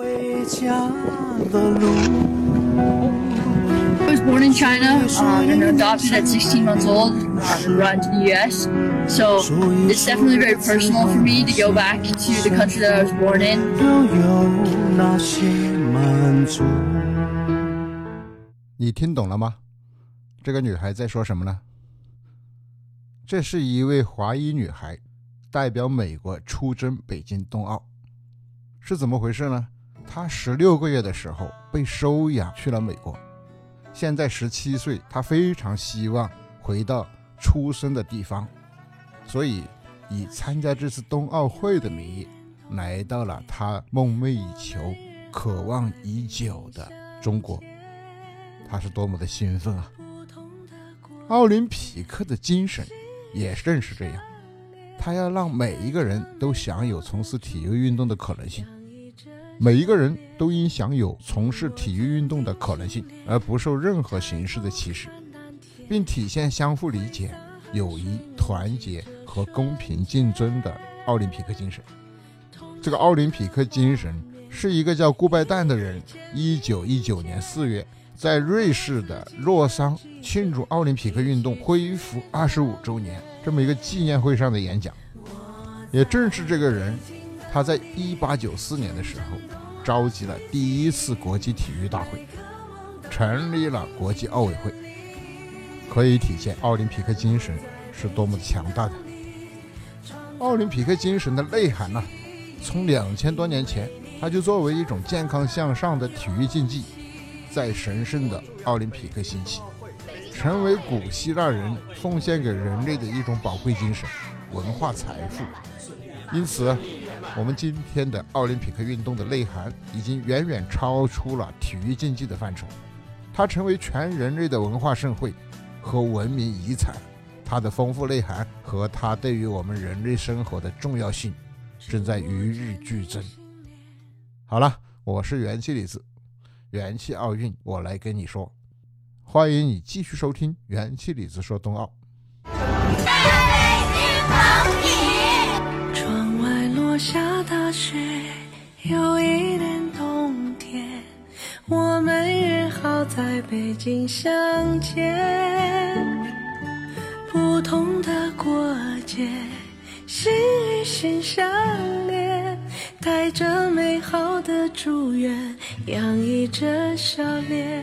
回家的路 I was born in China um, and adopted at 16 months old um, and brought into the U.S. So it's definitely very personal for me to go back to the country that I was born in. 你听懂了吗？这个女孩在说什么呢？这是一位华裔女孩，代表美国出征北京冬奥，是怎么回事呢？他十六个月的时候被收养去了美国。现在十七岁，他非常希望回到出生的地方，所以以参加这次冬奥会的名义，来到了他梦寐以求、渴望已久的中国。他是多么的兴奋啊！奥林匹克的精神也正是这样，他要让每一个人都享有从事体育运动的可能性。每一个人都应享有从事体育运动的可能性，而不受任何形式的歧视，并体现相互理解、友谊、团结和公平竞争的奥林匹克精神。这个奥林匹克精神是一个叫顾拜旦的人，一九一九年四月在瑞士的洛桑庆祝奥林匹克运动恢复二十五周年这么一个纪念会上的演讲。也正是这个人。他在一八九四年的时候，召集了第一次国际体育大会，成立了国际奥委会，可以体现奥林匹克精神是多么强大的。奥林匹克精神的内涵呢？从两千多年前，它就作为一种健康向上的体育竞技，在神圣的奥林匹克兴起，成为古希腊人奉献给人类的一种宝贵精神、文化财富。因此。我们今天的奥林匹克运动的内涵已经远远超出了体育竞技的范畴，它成为全人类的文化盛会和文明遗产。它的丰富内涵和它对于我们人类生活的重要性正在与日俱增。好了，我是元气李子，元气奥运，我来跟你说，欢迎你继续收听元气李子说冬奥。下大雪，有一点冬天，我们约好在北京相见。不同的过节，心与心相连，带着美好的祝愿，洋溢着笑脸。